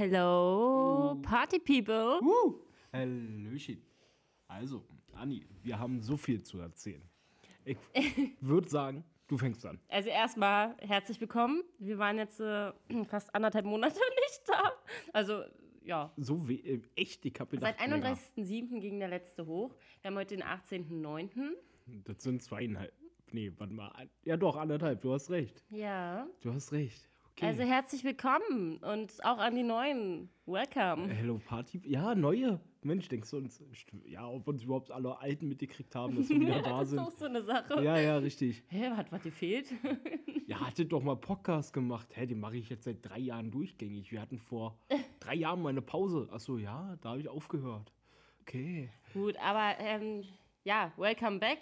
Hello, Party People. Uh, Hallöchen. Also, Anni, wir haben so viel zu erzählen. Ich würde sagen, du fängst an. Also erstmal herzlich willkommen. Wir waren jetzt äh, fast anderthalb Monate nicht da. Also ja. So we äh, echt, ich hab gedacht, Seit 31.07. ging der letzte hoch. Wir haben heute den 18.09. Das sind zweieinhalb. Nee, warte mal. Ja, doch, anderthalb. Du hast recht. Ja. Du hast recht. Okay. Also herzlich willkommen und auch an die Neuen. Welcome. Hello Party. Ja, neue. Mensch, denkst du uns. Ja, ob uns überhaupt alle Alten mitgekriegt haben, dass wir wieder da das ist sind. auch so eine Sache. Ja, ja, richtig. Hä, was, was dir fehlt? Ja, hattet doch mal Podcast gemacht. Hä, den mache ich jetzt seit drei Jahren durchgängig. Wir hatten vor drei Jahren mal eine Pause. Achso, ja, da habe ich aufgehört. Okay. Gut, aber ähm, ja, welcome back.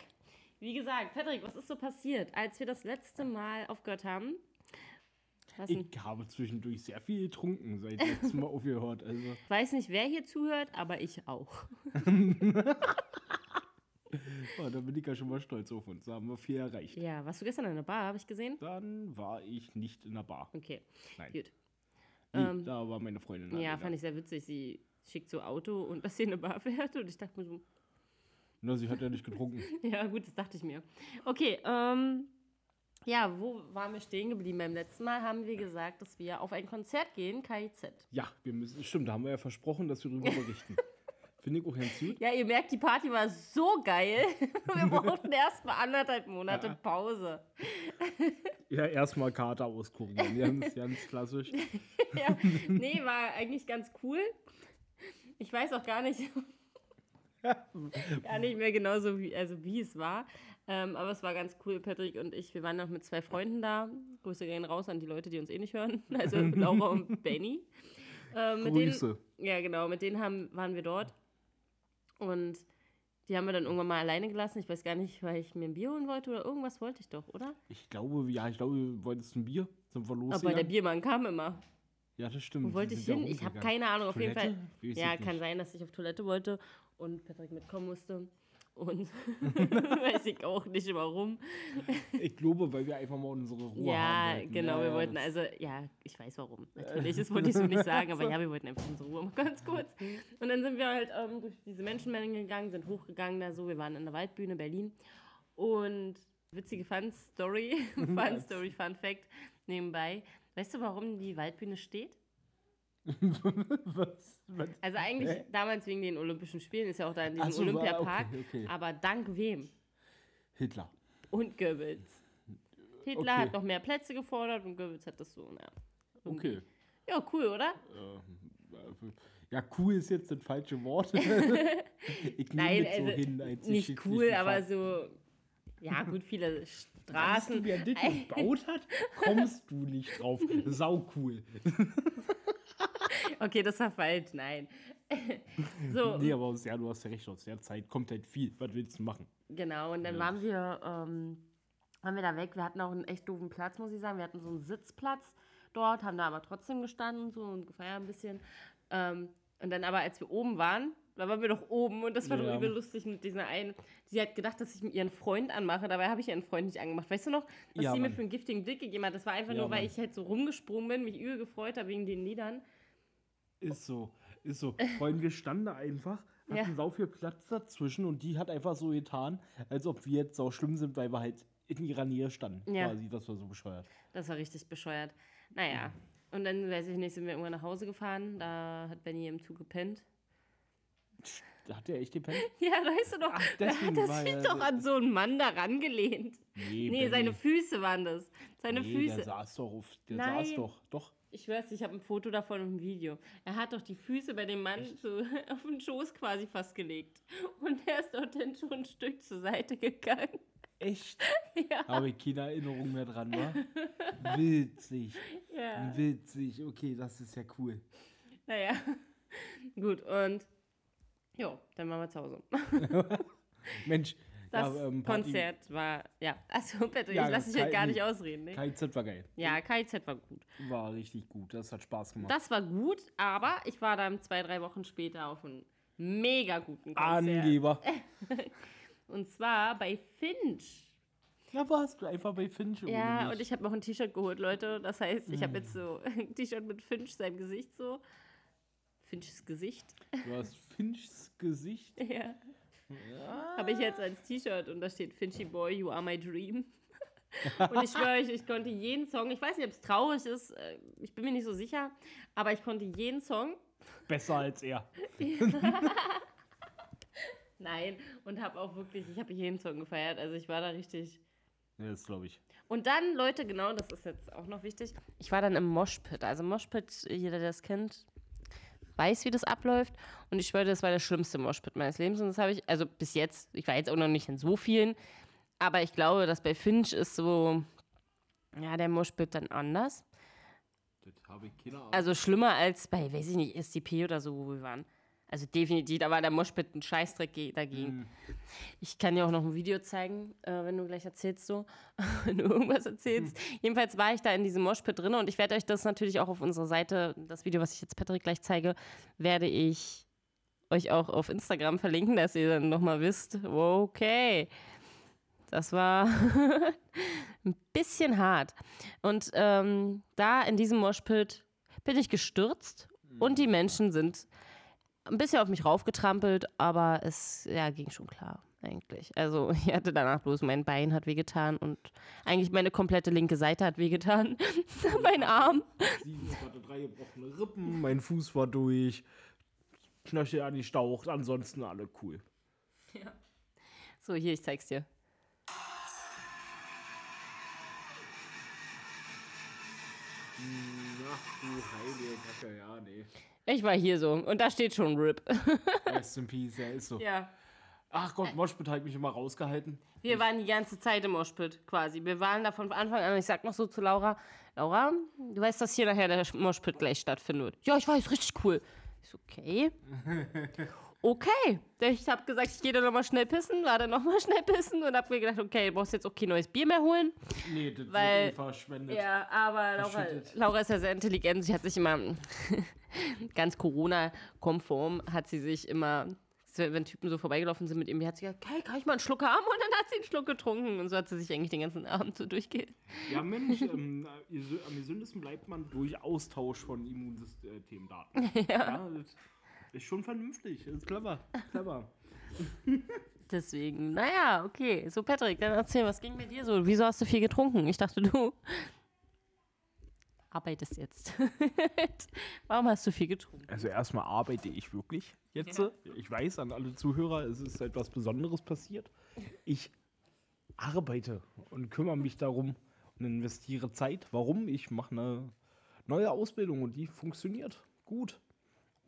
Wie gesagt, Patrick, was ist so passiert, als wir das letzte Mal aufgehört haben? Was denn? Ich habe zwischendurch sehr viel getrunken, seit letztem Mal aufgehört. Also, Ich weiß nicht, wer hier zuhört, aber ich auch. oh, da bin ich ja schon mal stolz auf uns. Da haben wir viel erreicht. Ja, warst du gestern in der Bar, habe ich gesehen? Dann war ich nicht in der Bar. Okay, Nein. gut. Nee, da war meine Freundin. Ähm, Ja, alleine. fand ich sehr witzig. Sie schickt so Auto und dass sie in eine Bar fährt und ich dachte mir so, Na, sie hat ja nicht getrunken. ja gut, das dachte ich mir. Okay, ähm, ja, wo waren wir stehen geblieben? Beim letzten Mal haben wir gesagt, dass wir auf ein Konzert gehen, KIZ. Ja, wir müssen. Stimmt, da haben wir ja versprochen, dass wir darüber berichten. Finde ich auch ganz gut. Ja, ihr merkt, die Party war so geil. Wir brauchten erst mal anderthalb Monate Pause. Ja, erstmal Kater auskurieren. Ganz, ganz klassisch. Ja, nee, war eigentlich ganz cool. Ich weiß auch gar nicht, gar nicht mehr genau so, wie, also wie es war. Ähm, aber es war ganz cool, Patrick und ich. Wir waren noch mit zwei Freunden da. Grüße gehen raus an die Leute, die uns eh nicht hören. Also Laura und Benny. Ähm, Grüße. Denen, ja, genau. Mit denen haben, waren wir dort. Und die haben wir dann irgendwann mal alleine gelassen. Ich weiß gar nicht, weil ich mir ein Bier holen wollte oder irgendwas wollte ich doch, oder? Ich glaube, ja, ich glaube, du wolltest ein Bier. Sind wir Aber der Biermann kam immer. Ja, das stimmt. Wo wollte ich ja hin? Ich habe keine Ahnung, auf jeden Toilette? Fall. Ja, kann sein, dass ich auf Toilette wollte und Patrick mitkommen musste. Und weiß ich auch nicht warum. Ich glaube, weil wir einfach mal unsere Ruhe ja, haben wollten. genau, Ja, wir ja, wollten also, ja, ich weiß warum. Natürlich, das wollte ich so nicht sagen, aber ja, wir wollten einfach unsere Ruhe, mal ganz kurz. Und dann sind wir halt ähm, durch diese Menschenmenge gegangen, sind hochgegangen da so, wir waren in der Waldbühne Berlin und witzige Fun-Story, Fun-Story, Fun-Fact nebenbei. Weißt du, warum die Waldbühne steht? Was? Was? Also eigentlich Hä? damals wegen den Olympischen Spielen, ist ja auch da in diesem so, Olympiapark. okay, okay. Aber dank wem? Hitler. Und Goebbels. Hitler Okay. hat noch mehr Plätze gefordert und Goebbels hat das so, na. Okay. Ja, cool, oder? Ja, cool ist jetzt das falsche Wort. ich Nein, das so also hin als nicht cool, aber so, ja gut, viele Weißt du, Straßen. wer das gebaut hat, kommst du nicht drauf. Sau cool. Okay, das war falsch, nein. so, Nee, aber ja, du hast ja recht, aus der Zeit kommt halt viel. Was willst du machen? genau, und dann waren wir, ähm, waren wir da weg. Wir hatten auch einen echt doofen Platz, muss ich sagen. Wir hatten so einen Sitzplatz dort, haben da aber trotzdem gestanden und so und gefeiert ein bisschen. Ähm, und dann aber, als wir oben waren, da waren wir doch oben und das war doch Ja. übel lustig mit dieser einen. Sie hat gedacht, dass ich mit ihren Freund anmache, dabei habe ich ihren Freund nicht angemacht. Weißt du noch, was Ja, sie mir Mann. für einen giftigen Blick gegeben hat? Das war einfach Ja, nur, weil Mann. ich halt so rumgesprungen bin, mich übel gefreut habe wegen den Liedern. Ist so, ist so. Vor allem, wir standen da einfach, hatten Ja. sau viel Platz dazwischen und die hat einfach so getan, als ob wir jetzt sau schlimm sind, weil wir halt in ihrer Nähe standen. Ja. Quasi, das war so bescheuert. Das war richtig bescheuert. Naja, und dann, weiß ich nicht, sind wir irgendwann nach Hause gefahren. Da hat Benny im Zug gepennt. Da hat der echt gepennt? Ja, weißt du doch, da deswegen hat er sich doch an so einen Mann da rangelehnt. Nee, Nee, seine Füße waren das. Seine Nee, der Füße. saß doch auf, der Nein. saß doch, doch. Ich schwör's, ich habe ein Foto davon und ein Video. Er hat doch die Füße bei dem Mann so auf den Schoß quasi fast gelegt. Und er ist dort dann schon ein Stück zur Seite gegangen. Echt? Ja. Habe ich keine Erinnerung mehr dran, wa? Witzig. Ja. Witzig, okay, das ist ja cool. Naja. Gut, und jo, dann waren wir zu Hause. Mensch, Das ja, ähm, Konzert war, ja, also Patrick, Ja, ich lasse dich halt gar nicht ausreden. Ne? KIZ war geil. Ja, KIZ war gut. War richtig gut, das hat Spaß gemacht. Das war gut, aber ich war dann zwei, drei Wochen später auf einem mega guten Konzert. Angeber. Und zwar bei Finch. Ja, warst du einfach bei Finch Ja, mich. und ich habe noch ein T-Shirt geholt, Leute. Das heißt, ich habe Hm. jetzt so ein T-Shirt mit Finch seinem Gesicht so. Finchs Gesicht. Du hast Finchs Gesicht. Ja. Habe ich jetzt als T-Shirt und da steht Finchy Boy, you are my dream. und ich schwöre euch, ich konnte jeden Song, ich weiß nicht, ob es traurig ist, äh, ich bin mir nicht so sicher, aber ich konnte jeden Song. Besser als er. Nein, und habe auch wirklich, ich habe jeden Song gefeiert, also ich war da richtig. Ja, das glaube ich. Und dann, Leute, genau, das ist jetzt auch noch wichtig, ich war dann im Moshpit. Also Moshpit, jeder, der das kennt, weiß, wie das abläuft. Und ich schwöre, das war der schlimmste Moshpit meines Lebens. Und das habe ich, also bis jetzt, ich war jetzt auch noch nicht in so vielen, aber ich glaube, dass bei Finch ist so, ja, der Moshpit dann anders. Das habe ich keine Ahnung. Also schlimmer als bei, weiß ich nicht, SCP oder so, wo wir waren. Also definitiv, da war der Moshpit ein Scheißdreck ge- dagegen. Ich kann dir auch noch ein Video zeigen, äh, wenn du gleich erzählst so, wenn du irgendwas erzählst. Jedenfalls war ich da in diesem Moshpit drin und ich werde euch das natürlich auch auf unserer Seite, das Video, was ich jetzt Patrick gleich zeige, werde ich euch auch auf Instagram verlinken, dass ihr dann nochmal wisst, okay, das war ein bisschen hart. Und ähm, da in diesem Moshpit bin ich gestürzt und die Menschen sind ein bisschen auf mich raufgetrampelt, aber es ja, ging schon klar, eigentlich. Also ich hatte danach bloß mein Bein hat wehgetan und eigentlich meine komplette linke Seite hat wehgetan. mein Arm. Sieben, ich hatte drei gebrochene Rippen, mein Fuß war durch, Knöchel angestaucht, ansonsten alle cool. So, hier, ich zeig's dir. Ach du heilige Kacke, ja, nee. Ich war hier so und da steht schon RIP. Rest in Peace, ja, ist so. ja. Ach Gott, Moshpit hat mich immer rausgehalten. Wir waren die ganze Zeit im Moshpit quasi. Wir waren da von Anfang an. Ich sag noch so zu Laura: Laura, du weißt, dass hier nachher der Moshpit gleich stattfindet. Ja, ich weiß, richtig cool. Ich so, okay. Okay. Ich hab gesagt, ich gehe da nochmal schnell pissen, war dann nochmal schnell pissen und hab mir gedacht, okay, du brauchst jetzt auch kein neues Bier mehr holen. Nee, das Weil- wird eh verschwendet. Ja, aber Laura. Laura ist ja sehr intelligent. Sie hat sich immer ganz Corona-konform, hat sie sich immer, wenn Typen so vorbeigelaufen sind mit ihm, die hat sie gesagt, hey, kann ich mal einen Schluck haben? Und dann hat sie einen Schluck getrunken. Und so hat sie sich eigentlich den ganzen Abend so durchge... Ja, Mensch, ähm, am gesündesten bleibt man durch Austausch von Immunsystemdaten. ja. das ist schon vernünftig, ist clever. Clever. Deswegen, naja, okay. So, Patrick, dann erzähl, was ging mit dir so? Wieso hast du viel getrunken? Ich dachte, du arbeitest jetzt. Warum hast du viel getrunken? Also erstmal arbeite ich wirklich jetzt. Ja. Ich weiß an alle Zuhörer, es ist etwas Besonderes passiert. Ich arbeite und kümmere mich darum und investiere Zeit. Warum? Ich mache eine neue Ausbildung und die funktioniert gut.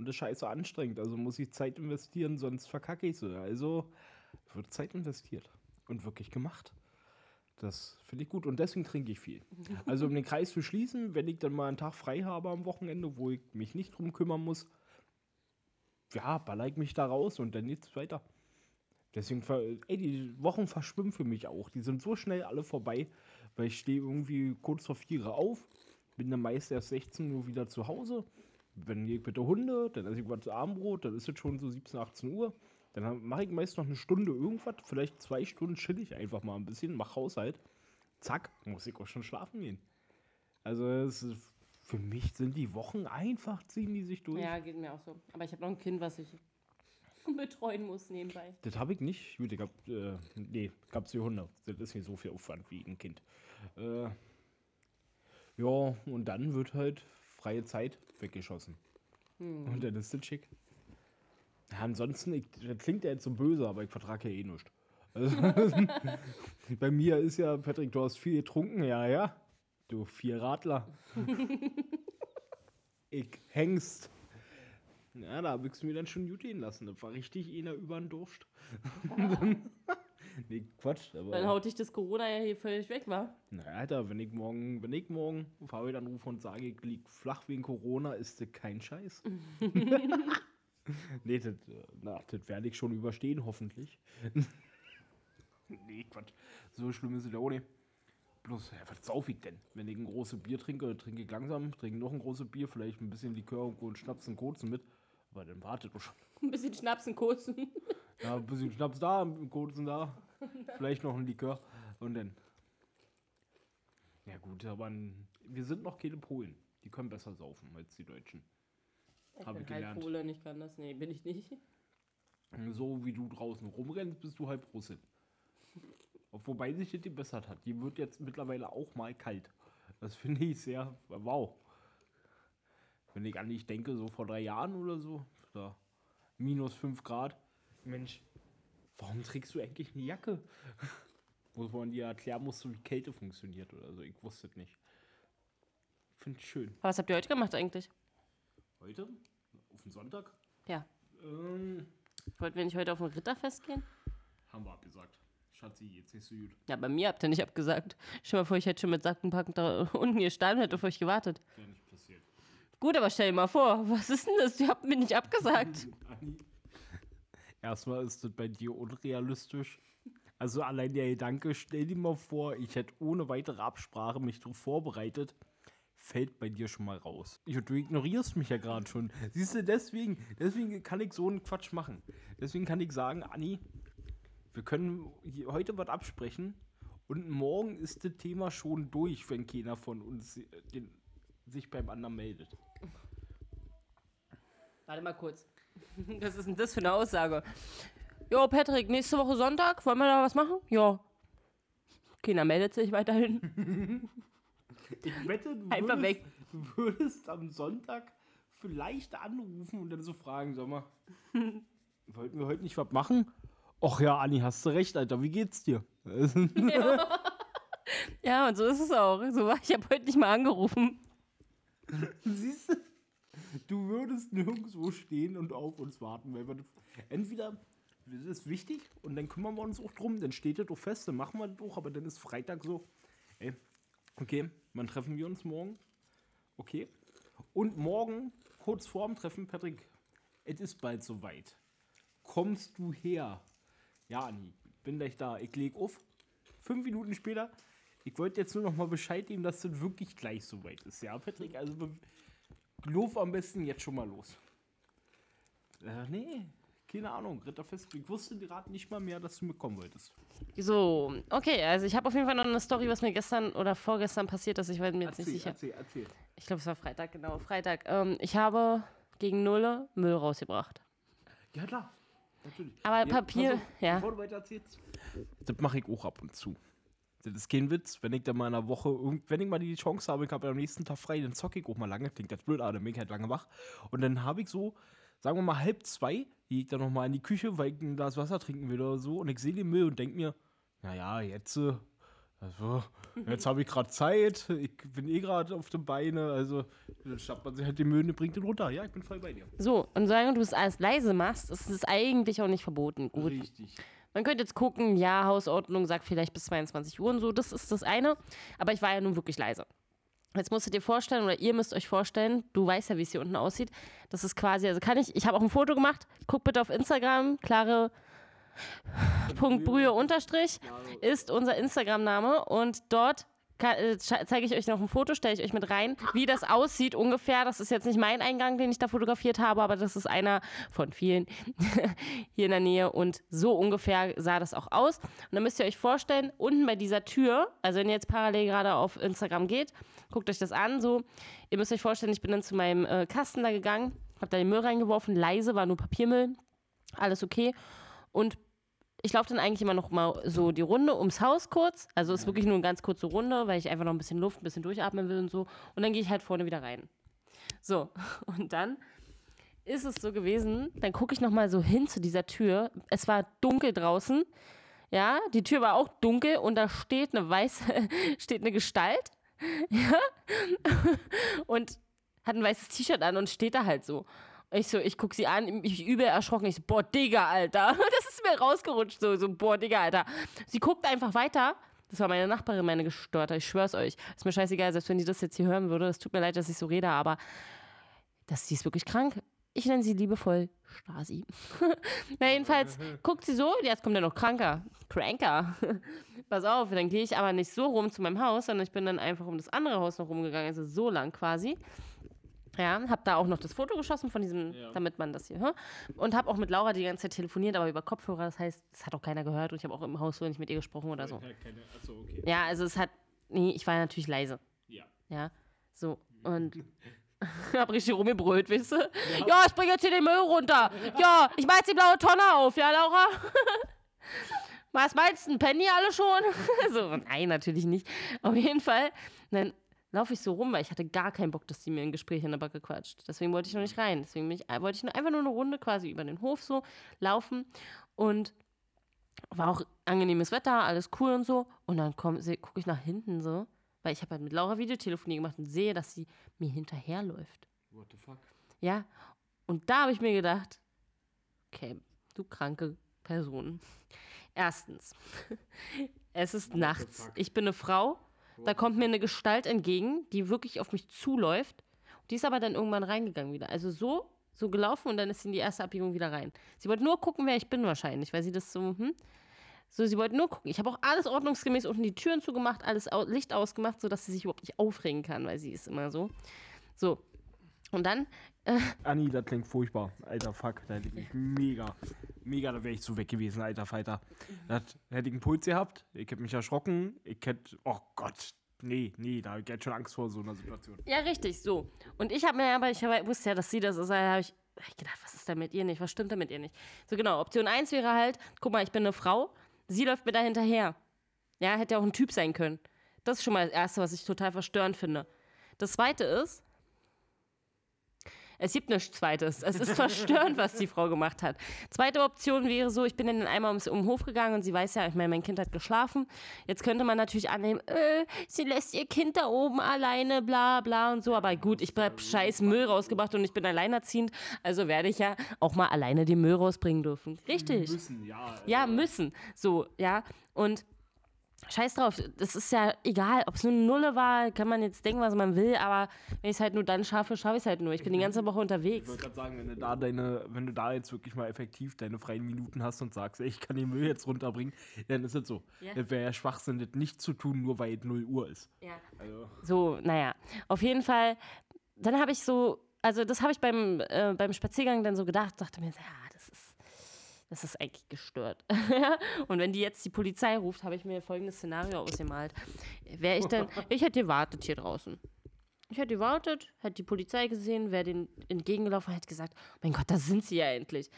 Und das ist scheiße anstrengend. Also muss ich Zeit investieren, sonst verkacke ich sie. Also wird Zeit investiert und wirklich gemacht. Das finde ich gut und deswegen trinke ich viel. Also um den Kreis zu schließen, wenn ich dann mal einen Tag frei habe am Wochenende, wo ich mich nicht drum kümmern muss, ja, baller ich mich da raus und dann geht's weiter. Deswegen, ey, die Wochen verschwimmen für mich auch. Die sind so schnell alle vorbei, weil ich stehe irgendwie kurz vor vier Uhr auf, bin dann meist erst 16 Uhr wieder zu Hause. Gehe ich mit der Hunde, dann esse ich was Abendbrot, dann ist es schon so 17, 18 Uhr. Dann mache ich meist noch eine Stunde irgendwas, vielleicht zwei Stunden chill ich einfach mal ein bisschen, mach Haushalt. Zack, muss ich auch schon schlafen gehen. Also es ist, für mich sind die Wochen einfach, ziehen die sich durch. Ja, geht mir auch so. Aber ich habe noch ein Kind, was ich betreuen muss nebenbei. Das habe ich nicht. Gut, ich hab, äh, nee, gab's die Hunde. Das ist nicht so viel Aufwand wie ein Kind. Äh, ja, und dann wird halt freie Zeit weggeschossen. Und dann ist das schick. Ja, ansonsten, ich, das klingt ja jetzt so böse, aber ich vertrage ja eh nichts. Also, bei mir ist ja, Patrick, du hast viel getrunken, ja, ja. Du Vierradler. ich Hengst. Ja, da habe ich es mir dann schon gut gehen lassen. Das war richtig einer über den Durst. nee, Quatsch. Dann Aber, haut dich das Corona ja hier völlig weg, wa? na, Alter, wenn ich morgen, wenn ich morgen Fabian anrufe und sage, ich lieg flach wegen Corona, ist das kein Scheiß. nee, das, na, das werde ich schon überstehen, hoffentlich. nee, Quatsch. So schlimm ist es ja auch nicht. Bloß, ja, was sauf ich denn? Wenn ich ein großes Bier trinke, trinke ich langsam, trinke noch ein großes Bier, vielleicht ein bisschen Likör und Schnaps und kurzen mit. Aber dann wartet doch schon. Ein bisschen Schnapsen, kurzen. Ja, ein bisschen Schnaps da, ein kurzen da, vielleicht noch ein Likör und dann. Ja gut, aber wir sind noch keine Polen. Die können besser saufen als die Deutschen. Habe ich bin halb gelernt. Polen, ich kann das. Nee, bin ich nicht. So wie du draußen rumrennst, bist du halb Russin. Wobei sich das gebessert hat. Die wird jetzt mittlerweile auch mal kalt. Das finde ich sehr wow. Wenn ich an dich denke, so vor drei Jahren oder so, da minus 5 Grad. Mensch, warum trägst du eigentlich eine Jacke? Wo man dir erklären musste, wie Kälte funktioniert oder so. Ich wusste es nicht. Ich finde es schön. Was habt ihr heute gemacht eigentlich? Heute? Auf den Sonntag? Ja. Ähm, Wollten wir nicht heute auf ein Ritterfest gehen? haben wir abgesagt. Schatzi, jetzt nicht so gut. Ja, bei mir habt ihr nicht abgesagt. Stell dir mal vor, ich hätte schon mit Sackenpacken da unten gestanden, hätte auf euch gewartet. Wäre nicht passiert. Gut, aber stell dir mal vor, was ist denn das? Ihr habt mir nicht abgesagt. Anni. Erstmal ist das bei dir unrealistisch. Also allein der Gedanke, stell dir mal vor, ich hätte ohne weitere Absprache mich darauf vorbereitet, fällt bei dir schon mal raus. Du ignorierst mich ja gerade schon. Siehst du, deswegen, deswegen kann ich so einen Quatsch machen. Deswegen kann ich sagen, Anni, wir können heute was absprechen und morgen ist das Thema schon durch, wenn keiner von uns den, sich beim anderen meldet. Warte mal kurz. Was ist denn das für eine Aussage? Jo, Patrick, nächste Woche Sonntag, wollen wir da was machen? Ja. Keiner meldet sich weiterhin. Ich wette, du Einfach würdest, weg. du würdest am Sonntag vielleicht anrufen und dann so fragen, sag mal, wollten wir heute nicht was machen? Och ja, Anni, hast du recht, Alter, wie geht's dir? Ja, und so ist es auch. So war ich habe heute nicht mal angerufen. Siehst du, du würdest nirgendwo stehen und auf uns warten, weil wir entweder das ist wichtig und dann kümmern wir uns auch drum, dann steht das doch fest, dann machen wir das auch, aber dann ist Freitag so, ey, okay, wann treffen wir uns morgen? Okay. Und morgen, kurz vorm Treffen, Patrick, es ist bald soweit. Kommst du her? Ja, Anni, bin gleich da. Ich leg auf. Fünf Minuten später. Ich wollte jetzt nur noch mal Bescheid geben, dass das wirklich gleich soweit ist. Ja, Patrick, also lauf am besten jetzt schon mal los. Äh, nee, keine Ahnung. Ritterfest, ich wusste gerade nicht mal mehr, dass du mitkommen wolltest. So, okay, also ich habe auf jeden Fall noch eine Story, was mir gestern oder vorgestern passiert ist. Ich war mir jetzt nicht sicher. erzähl, erzähl. Ich glaube, es war Freitag, genau, Freitag. Ähm, ich habe gegen Nulle Müll rausgebracht. Ja, klar. Natürlich. Aber Papier, pass auf, ja. Bevor du weiter erzählst. Das mache ich auch ab und zu. Das ist kein Witz. Wenn ich dann mal in einer Woche, wenn ich mal die Chance habe, ich habe am nächsten Tag frei, dann zocke ich auch mal lange. Klingt jetzt blöd, aber dann bin ich halt lange wach. Und dann habe ich so, sagen wir mal halb zwei, gehe ich dann nochmal in die Küche, weil ich ein Glas Wasser trinken will oder so. Und ich sehe den Müll und denke mir, naja, jetzt, äh, also, jetzt habe ich gerade Zeit. Ich bin eh gerade auf den Beine. Also, dann schnappt man sich halt den Müll und bringt den runter. Ja, ich bin voll bei dir. So, und solange du es alles leise machst, ist es eigentlich auch nicht verboten. Gut. Richtig. Man könnte jetzt gucken, ja, Hausordnung sagt vielleicht bis 22 Uhr und so, das ist das eine. Aber ich war ja nun wirklich leise. Jetzt musst du dir vorstellen, oder ihr müsst euch vorstellen, du weißt ja, wie es hier unten aussieht. Das ist quasi, also kann ich, ich habe auch ein Foto gemacht. Guck bitte auf Instagram, klare Punkt Brühe unterstrich ist unser Instagram-Name und dort zeige ich euch noch ein Foto, stelle ich euch mit rein, wie das aussieht ungefähr. Das ist jetzt nicht mein Eingang, den ich da fotografiert habe, aber das ist einer von vielen hier in der Nähe. Und so ungefähr sah das auch aus. Und dann müsst ihr euch vorstellen, unten bei dieser Tür, also wenn ihr jetzt parallel gerade auf Instagram geht, guckt euch das an, so, ihr müsst euch vorstellen, ich bin dann zu meinem äh, Kasten da gegangen, habe da den Müll reingeworfen, leise, war nur Papiermüll, alles okay. Und ich laufe dann eigentlich immer noch mal so die Runde ums Haus kurz. Also ist wirklich nur eine ganz kurze Runde, weil ich einfach noch ein bisschen Luft, ein bisschen durchatmen will und so. Und dann gehe ich halt vorne wieder rein. So, und dann ist es so gewesen, dann gucke ich noch mal so hin zu dieser Tür. Es war dunkel draußen. Ja, die Tür war auch dunkel und da steht eine weiße, steht eine Gestalt. Ja. Und hat ein weißes T-Shirt an und steht da halt so. Ich so, ich guck sie an, ich übel erschrocken. Ich so, boah, Digga, Alter. Das ist mir rausgerutscht. So, so, boah, Digga, Alter. Sie guckt einfach weiter. Das war meine Nachbarin, meine Gestörte. Ich schwör's euch. Ist mir scheißegal, selbst wenn die das jetzt hier hören würde. Es tut mir leid, dass ich so rede, aber das, die ist wirklich krank. Ich nenne sie liebevoll Stasi. Na, jedenfalls guckt sie so, jetzt kommt ja noch kranker. Cranker. Pass auf, dann gehe ich aber nicht so rum zu meinem Haus, sondern ich bin dann einfach um das andere Haus noch rumgegangen, also so lang quasi. Ja, habe da auch noch das Foto geschossen von diesem, Ja. damit man das hier hört. Und habe auch mit Laura die ganze Zeit telefoniert, aber über Kopfhörer. Das heißt, das hat auch keiner gehört und ich habe auch im Haus so nicht mit ihr gesprochen oder so. Ja, keine, achso, okay. Ja, also es hat, nee, ich war natürlich leise. Ja. Ja, so. Und hab richtig rumgebrüllt, weißt du? Ja. ja, ich bring jetzt hier den Müll runter. Ja, ich mach jetzt die blaue Tonne auf, ja, Laura? Was meinst du, Penny alle schon? so, nein, natürlich nicht. Auf jeden Fall. Dann laufe ich so rum, weil ich hatte gar keinen Bock, dass die mir ein Gespräch in der Backe quatscht. Deswegen wollte ich noch nicht rein. Deswegen ich, wollte ich nur, einfach nur eine Runde quasi über den Hof so laufen. Und war auch angenehmes Wetter, alles cool und so. Und dann gucke ich nach hinten so, weil ich habe halt mit Laura Videotelefonie gemacht und sehe, dass sie mir hinterherläuft. What the fuck? Ja. Und da habe ich mir gedacht, okay, du kranke Person. Erstens, es ist What nachts. Ich bin eine Frau. Da kommt mir eine Gestalt entgegen, die wirklich auf mich zuläuft. Die ist aber dann irgendwann reingegangen wieder. Also so, so gelaufen und dann ist sie in die erste Abbiegung wieder rein. Sie wollte nur gucken, wer ich bin wahrscheinlich, weil sie das so, hm. So, sie wollte nur gucken. Ich habe auch alles ordnungsgemäß unten die Türen zugemacht, alles Licht ausgemacht, sodass sie sich überhaupt nicht aufregen kann, weil sie ist immer so. So. Und dann äh, Anni, das klingt furchtbar. Alter, fuck. Da ich mega, mega, da wäre ich so weg gewesen, alter Fighter. Da hätte ich einen Puls gehabt, ich hätte mich erschrocken, ich hätte, oh Gott, nee, nee, da hätte ich schon Angst vor so einer Situation. Ja, richtig, so. Und ich habe mir aber, ich wusste ja, dass sie das ist, da habe ich, hab ich gedacht, was ist da mit ihr nicht, was stimmt da mit ihr nicht? So genau, Option 1 wäre halt, guck mal, ich bin eine Frau, sie läuft mir da hinterher. Ja, hätte ja auch ein Typ sein können. Das ist schon mal das Erste, was ich total verstörend finde. Das Zweite ist, es gibt nichts Zweites. Es ist verstörend, was die Frau gemacht hat. Zweite Option wäre so, ich bin dann einmal ums, um den Hof gegangen und sie weiß ja, ich meine, mein Kind hat geschlafen. Jetzt könnte man natürlich annehmen, äh, sie lässt ihr Kind da oben alleine, bla bla und so. Aber gut, ich habe scheiß Müll rausgebracht und ich bin alleinerziehend. Also werde ich ja auch mal alleine den Müll rausbringen dürfen. Richtig. Müssen, ja. Ja, müssen. So, ja. Und Scheiß drauf, das ist ja egal, ob es nur eine Nulle war, kann man jetzt denken, was man will, aber wenn ich es halt nur dann schaffe, schaffe ich es halt nur. Ich bin die ganze Woche unterwegs. Ich wollte gerade sagen, wenn du da deine, wenn du da jetzt wirklich mal effektiv deine freien Minuten hast und sagst, ey, ich kann den Müll jetzt runterbringen, dann ist es so. Ja. Das wäre ja Schwachsinn, das nicht zu tun, nur weil es 0 Uhr ist. Ja. Also. So, naja. Auf jeden Fall, dann habe ich so, also das habe ich beim, äh, beim Spaziergang dann so gedacht, dachte mir, ja, das ist eigentlich gestört. und wenn die jetzt die Polizei ruft, habe ich mir folgendes Szenario ausgemalt. Wäre ich dann, ich hätte gewartet hier draußen. Ich hätte gewartet, hätte die Polizei gesehen, wäre den entgegengelaufen, hätte gesagt, mein Gott, da sind sie ja endlich.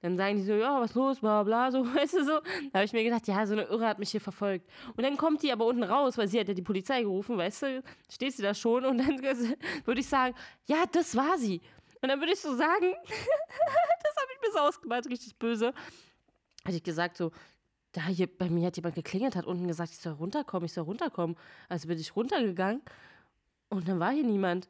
Dann sagen die so, ja, was los, bla bla, so, weißt du so. Da habe ich mir gedacht, ja, so eine Irre hat mich hier verfolgt. Und dann kommt die aber unten raus, weil sie hat ja die Polizei gerufen, weißt du, steht sie da schon und dann würde ich sagen, ja, das war sie. Und dann würde ich so sagen, böse ausgemalt, richtig böse. Hatte ich gesagt, so, da hier bei mir hat jemand geklingelt, hat unten gesagt, ich soll runterkommen, ich soll runterkommen. Also bin ich runtergegangen und dann war hier niemand.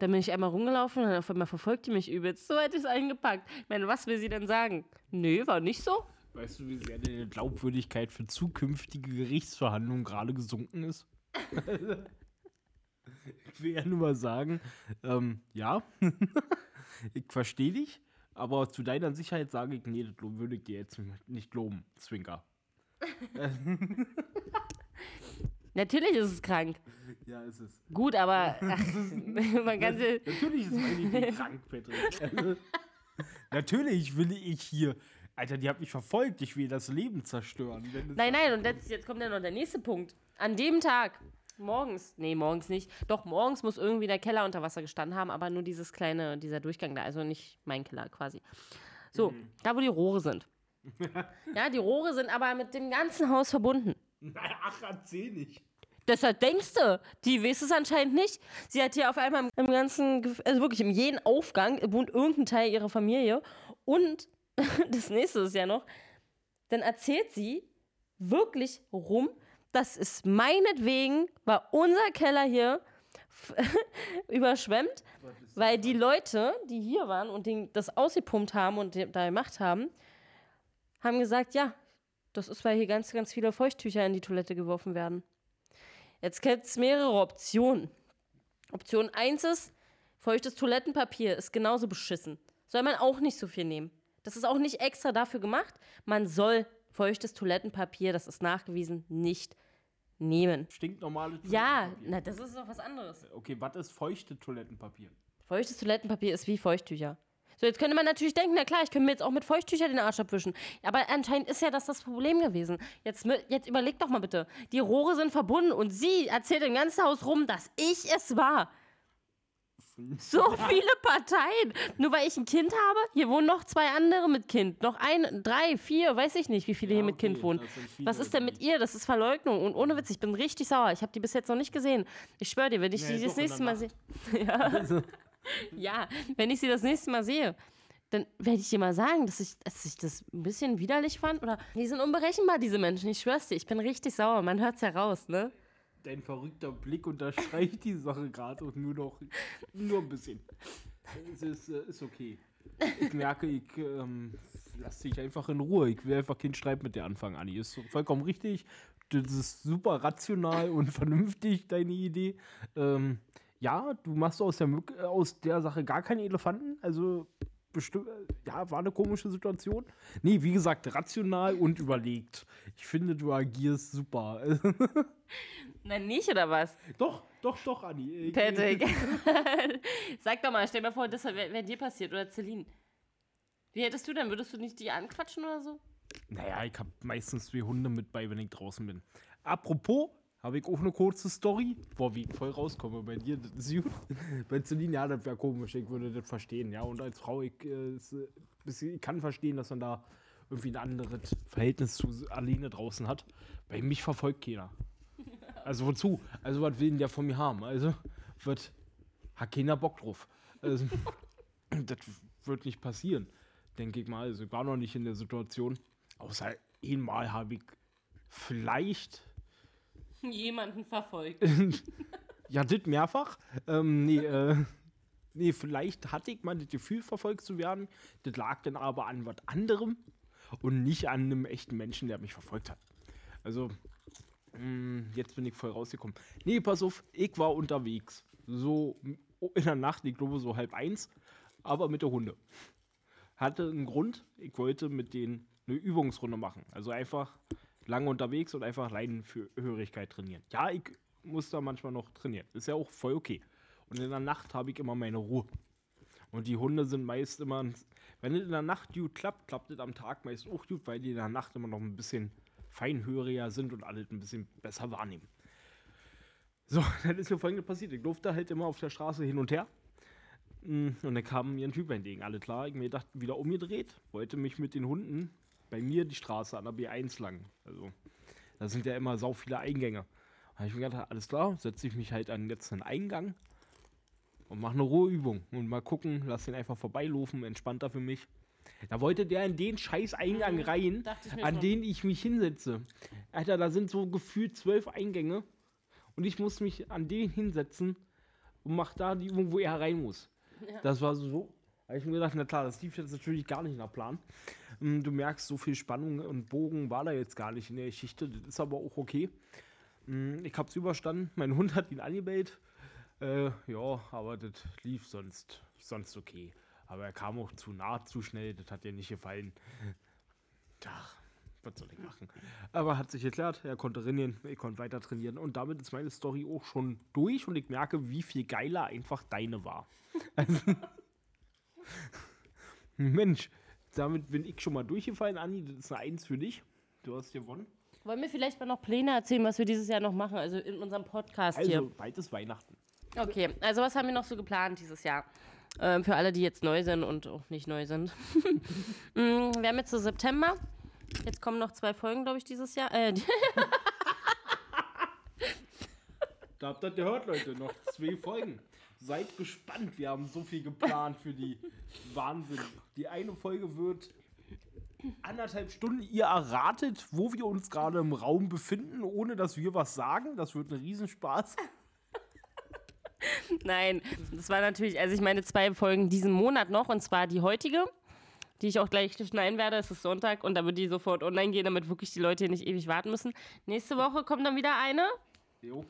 Dann bin ich einmal rumgelaufen und auf einmal verfolgt die mich übelst. So hätte ich es eingepackt. Ich meine, was will sie denn sagen? Nö, war nicht so. Weißt du, wie sehr deine Glaubwürdigkeit für zukünftige Gerichtsverhandlungen gerade gesunken ist? ich will ja nur mal sagen, ähm, ja, ich verstehe dich. Aber zu deiner Sicherheit sage ich, nee, das würde ich dir jetzt nicht loben, Zwinker. Natürlich ist es krank. Ja, ist es. Gut, aber ach, man kann Natürlich ist meine krank, Patrick. natürlich will ich hier. Alter, die hat mich verfolgt. Ich will das Leben zerstören. nein, nein, und jetzt, jetzt kommt ja noch der nächste Punkt. An dem Tag Morgens, nee, morgens nicht. Doch, morgens muss irgendwie der Keller unter Wasser gestanden haben, aber nur dieses kleine, dieser Durchgang da, also nicht mein Keller quasi. So, mhm. da wo die Rohre sind. ja, die Rohre sind aber mit dem ganzen Haus verbunden. Ach, erzähl nicht. Deshalb denkst du, die weiß es anscheinend nicht. Sie hat hier auf einmal im ganzen, also wirklich in jedem Aufgang wohnt irgendein Teil ihrer Familie. Und das nächste ist ja noch, dann erzählt sie wirklich rum, das ist meinetwegen, war unser Keller hier überschwemmt, weil die Leute, die hier waren und das ausgepumpt haben und da gemacht haben, haben gesagt, ja, das ist, weil hier ganz, ganz viele Feuchttücher in die Toilette geworfen werden. Jetzt gibt es mehrere Optionen. Option 1 ist, feuchtes Toilettenpapier ist genauso beschissen. Soll man auch nicht so viel nehmen. Das ist auch nicht extra dafür gemacht. Man soll feuchtes Toilettenpapier, das ist nachgewiesen, nicht nehmen. Stinknormale Toilettenpapier? Ja, na, das ist doch was anderes. Okay, was ist feuchte Toilettenpapier? Feuchtes Toilettenpapier ist wie Feuchttücher. So, jetzt könnte man natürlich denken, na klar, ich könnte mir jetzt auch mit Feuchttücher den Arsch abwischen. Aber anscheinend ist ja das das Problem gewesen. Jetzt, jetzt überleg doch mal bitte. Die Rohre sind verbunden und sie erzählt im ganzen Haus rum, dass ich es war. Kämpfen. So viele Parteien. Nur weil ich ein Kind habe, hier wohnen noch zwei andere mit Kind. Noch ein, drei, vier, weiß ich nicht, wie viele Ja, hier mit Kind wohnen. das Was ist denn mit ihr? Das ist Verleugnung. Und ohne Witz, ich bin richtig sauer. Ich habe die bis jetzt noch nicht gesehen. Ich schwöre dir, wenn ich Nee, sie das doch, in nächste Mal sehe. Ja. Also, Ja, wenn ich sie das nächste Mal sehe, dann werde ich dir mal sagen, dass ich, dass ich das ein bisschen widerlich fand. Oder die sind unberechenbar, diese Menschen. Ich schwör's dir, ich bin richtig sauer. Man hört's ja raus, ne? Dein verrückter Blick unterstreicht die Sache gerade und nur noch nur ein bisschen. Es ist, äh, ist okay. Ich merke, ich ähm, lass dich einfach in Ruhe. Ich will einfach keinen Streit mit dir anfangen, Anni. Ist vollkommen richtig. Das ist super rational und vernünftig, deine Idee. Ähm, ja, du machst aus der, aus der Sache gar keinen Elefanten. Also bestimmt, ja, war eine komische Situation. Nee, wie gesagt, rational und überlegt. Ich finde, du agierst super. Nein, nicht, oder was? Doch, doch, doch, Anni. Ich- Patrick. Sag doch mal, stell dir mal vor, das wäre wär dir passiert oder Celine. Wie hättest du denn? Würdest du nicht die anquatschen oder so? Naja, ich habe meistens zwei Hunde mit bei, wenn ich draußen bin. Apropos, habe ich auch eine kurze Story. Boah, wie ich voll rauskomme bei dir. Das ist gut. Bei Celine, ja, das wäre komisch. Ich würde das verstehen. Ja, und als Frau, ich, äh, ich kann verstehen, dass man da irgendwie ein anderes Verhältnis zu alleine draußen hat. Bei mich verfolgt keiner. Also wozu? Also was will denn der von mir haben? Also, wird hat keiner Bock drauf. Also, das wird nicht passieren, denke ich mal. Also ich war noch nicht in der Situation. Außer einmal habe ich vielleicht, Jemanden verfolgt. ja, das mehrfach. Ähm, nee, äh, nee, vielleicht hatte ich mal das Gefühl, verfolgt zu werden. Das lag dann aber an was anderem und nicht an einem echten Menschen, der mich verfolgt hat. Also, mh, jetzt bin ich voll rausgekommen. Nee, pass auf, ich war unterwegs. So in der Nacht, ich glaube so halb eins, aber mit der Hunde. Hatte einen Grund, ich wollte mit denen eine Übungsrunde machen. Also einfach lange unterwegs und einfach Leinenhörigkeit trainieren. Ja, ich muss da manchmal noch trainieren. Ist ja auch voll okay. Und in der Nacht habe ich immer meine Ruhe. Und die Hunde sind meist immer, wenn es in der Nacht gut klappt, klappt es am Tag meist auch gut, weil die in der Nacht immer noch ein bisschen feinhöriger sind und alles ein bisschen besser wahrnehmen. So, dann ist mir folgendes passiert. Ich durfte halt immer auf der Straße hin und her. Mm, Und dann kam mir ein Typ entgegen, alle klar. Ich mir gedacht, wieder umgedreht, wollte mich mit den Hunden bei mir die Straße an der B1 lang. Also, da sind ja immer sau viele Eingänge. Da habe ich mir gedacht, alles klar, setze ich mich halt an jetzt einen Eingang und mache eine Ruheübung. Und mal gucken, lass den einfach vorbeilaufen, entspannter für mich. Da wollte der in den scheiß Eingang rein, ich mir an schon. den ich mich hinsetze. Alter, da sind so gefühlt zwölf Eingänge und ich muss mich an den hinsetzen und mach da die Übung, wo er rein muss. Das war so. Da habe ich mir gedacht, na klar, das lief jetzt natürlich gar nicht nach Plan. Ähm, Du merkst, so viel Spannung und Bogen war da jetzt gar nicht in der Geschichte. Das ist aber auch okay. Mm, Ich habe es überstanden. Mein Hund hat ihn angebellt. Äh, ja, aber das lief sonst, sonst okay. Aber er kam auch zu nah, zu schnell. Das hat dir nicht gefallen. Ja, was soll ich machen? Aber hat sich geklärt. Er konnte trainieren. Ich konnte weiter trainieren. Und damit ist meine Story auch schon durch. Und ich merke, wie viel geiler einfach deine war. Mensch, damit bin ich schon mal durchgefallen, Anni. Das ist eine Eins für dich. Du hast gewonnen. Wollen wir vielleicht mal noch Pläne erzählen, was wir dieses Jahr noch machen? Also in unserem Podcast Also, hier. bald ist Weihnachten. Okay, also was haben wir noch so geplant dieses Jahr? Ähm, für alle, die jetzt neu sind und auch nicht neu sind. Mm, wir haben jetzt so September. Jetzt kommen noch zwei Folgen, glaube ich, dieses Jahr. Äh, Da habt ihr gehört, Leute. Noch zwei Folgen. Seid gespannt. Wir haben so viel geplant für die Wahnsinn. Die eine Folge wird anderthalb Stunden. Ihr erratet, wo wir uns gerade im Raum befinden, ohne dass wir was sagen. Das wird ein Riesenspaß. Nein, das war natürlich, also ich meine zwei Folgen diesen Monat noch und zwar die heutige, die ich auch gleich schneiden werde. Es ist Sonntag und da wird die sofort online gehen, damit wirklich die Leute hier nicht ewig warten müssen. Nächste Woche kommt dann wieder eine Jo.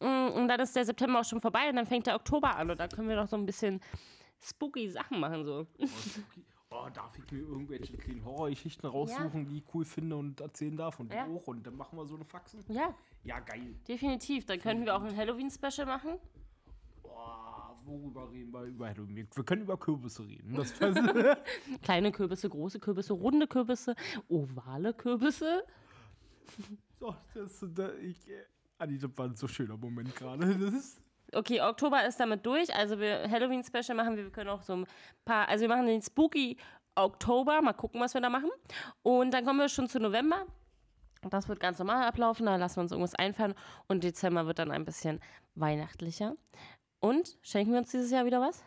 Mm, und dann ist der September auch schon vorbei und dann fängt der Oktober an und da können wir noch so ein bisschen spooky Sachen machen so. Oh, spooky. Oh, darf ich mir irgendwelche kleinen Horrorgeschichten raussuchen, die ich cool finde und erzählen darf und die Ja. auch. Und dann machen wir so eine Faxen. Ja, Ja, geil. definitiv. Dann könnten wir auch ein Halloween-Special machen. Boah, worüber reden wir? Über Halloween. Wir- können über Kürbisse reden. Das Kleine Kürbisse, große Kürbisse, runde Kürbisse, ovale Kürbisse. so, das, da, ich, Anni, das war ein so schöner Moment gerade. Okay, Oktober ist damit durch. Also wir Halloween-Special machen wir. Wir können auch so ein paar. Also wir machen den Spooky Oktober. Mal gucken, was wir da machen. Und dann kommen wir schon zu November. Das wird ganz normal ablaufen. Da lassen wir uns irgendwas einfallen. Und Dezember wird dann ein bisschen weihnachtlicher. Und schenken wir uns dieses Jahr wieder was?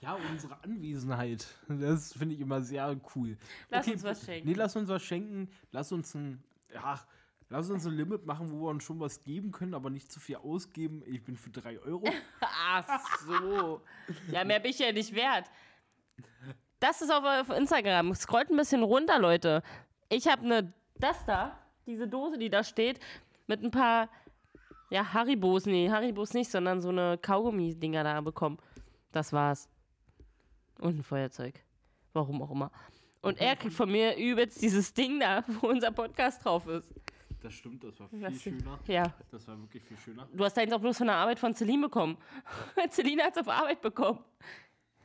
Ja, unsere Anwesenheit. Das finde ich immer sehr cool. Lass uns was schenken. Nee, lass uns was schenken. Lass uns ein. Ja, lass uns ein Limit machen, wo wir uns schon was geben können, aber nicht zu viel ausgeben. Ich bin für 3 Euro. Ach so. Ja, mehr bin ich ja nicht wert. Das ist auf, auf Instagram. Scrollt ein bisschen runter, Leute. Ich habe eine, das da, diese Dose, die da steht, mit ein paar, ja, Haribos, nee, Haribos nicht, sondern so eine Kaugummi-Dinger da bekommen. Das war's. Und ein Feuerzeug. Warum auch immer. Und er kriegt von mir übelst dieses Ding da, wo unser Podcast drauf ist. Das stimmt, das war viel schöner. Ja. Das war wirklich viel schöner. Du hast deins auch bloß von der Arbeit von Celine bekommen. Celine hat's auf Arbeit bekommen.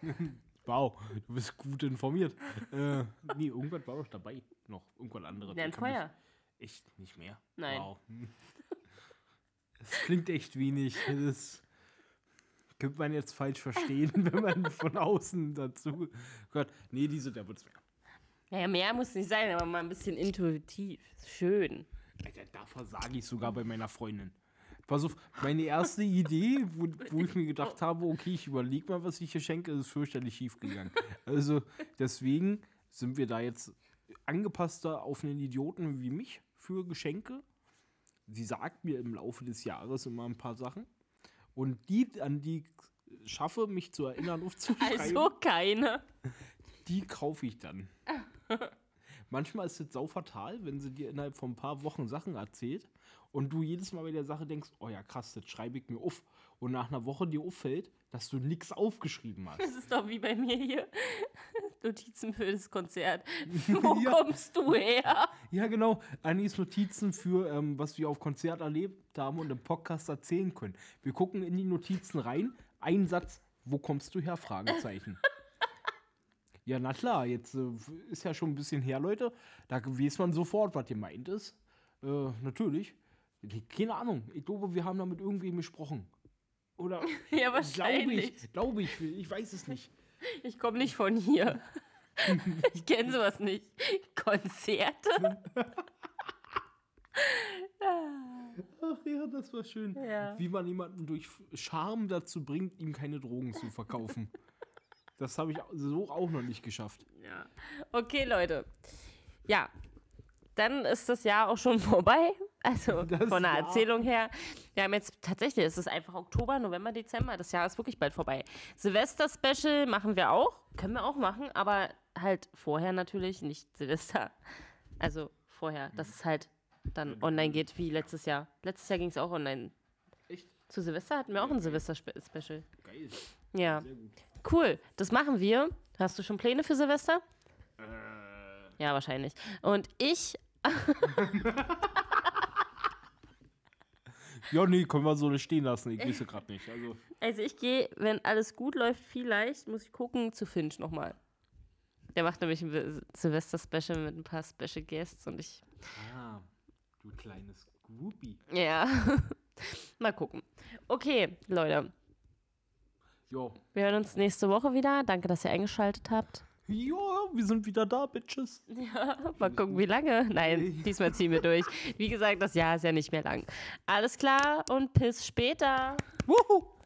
Wow, du bist gut informiert. äh, nee, irgendwas war doch dabei. Noch irgendwas anderes. Ja, ein Feuer. Echt nicht mehr? Nein. Wow. Das klingt echt wenig. Das könnte man jetzt falsch verstehen, wenn man von außen dazu gehört. Nee, diese, der wird's mehr. Naja, mehr muss nicht sein, aber mal ein bisschen intuitiv. Schön. Alter, da versage ich sogar bei meiner Freundin. Pass auf, meine erste Idee, wo, wo ich mir gedacht habe, okay, ich überlege mal, was ich hier schenke, ist fürchterlich schief gegangen. Also deswegen sind wir da jetzt angepasster auf einen Idioten wie mich für Geschenke. Sie sagt mir im Laufe des Jahres immer ein paar Sachen. Und die, an die ich schaffe, mich zu erinnern, aufzuschreiben, Also keine. die kaufe ich dann. Manchmal ist es sau fatal, wenn sie dir innerhalb von ein paar Wochen Sachen erzählt und du jedes Mal bei der Sache denkst, oh ja krass, das schreibe ich mir auf. Und nach einer Woche dir auffällt, dass du nichts aufgeschrieben hast. Das ist doch wie bei mir hier. Notizen für das Konzert. Wo Ja. kommst du her? Ja, genau. Anis Notizen für, ähm, was wir auf Konzert erlebt haben und im Podcast erzählen können. Wir gucken in die Notizen rein. Ein Satz, wo kommst du her? Fragezeichen. ja, na klar, jetzt äh, ist ja schon ein bisschen her, Leute. Da weiß man sofort, was gemeint ist. Äh, natürlich. Keine Ahnung. Ich glaube, wir haben da mit irgendwem gesprochen. Oder Ja, glaube wahrscheinlich. ich. Glaube ich. Ich weiß es nicht. Ich komme nicht von hier. Ich kenne sowas nicht. Konzerte? Ach ja, das war schön. Ja. Wie man jemanden durch Charme dazu bringt, ihm keine Drogen zu verkaufen. Das habe ich so auch noch nicht geschafft. Ja. Okay, Leute. Ja. Dann ist das Jahr auch schon vorbei. Also Das von der Jahr. Erzählung her. Wir haben jetzt tatsächlich, es ist einfach Oktober, November, Dezember. Das Jahr ist wirklich bald vorbei. Silvester-Special machen wir auch. Können wir auch machen, aber halt vorher natürlich, nicht Silvester. Also vorher, dass es halt dann online geht wie letztes Jahr. Letztes Jahr ging es auch online. Echt? Zu Silvester hatten wir auch ein Silvester-Special. Geil. Ja. Sehr gut. Cool, das machen wir. Hast du schon Pläne für Silvester? Äh, Ja, wahrscheinlich. Und ich, ja, nee, können wir so stehen lassen. Ich weiß gerade nicht. Also, also ich gehe, wenn alles gut läuft, vielleicht muss ich gucken zu Finch nochmal. Der macht nämlich ein Sil- Silvester-Special mit ein paar Special Guests und ich, ah, du kleines Groupie. ja, mal gucken. Okay, Leute, Jo. wir hören uns nächste Woche wieder. Danke, dass ihr eingeschaltet habt. Ja, wir sind wieder da, Bitches. Mal gucken, wie lange. Nein, diesmal ziehen wir durch. Wie gesagt, das Jahr ist ja nicht mehr lang. Alles klar und bis später. Wuhu.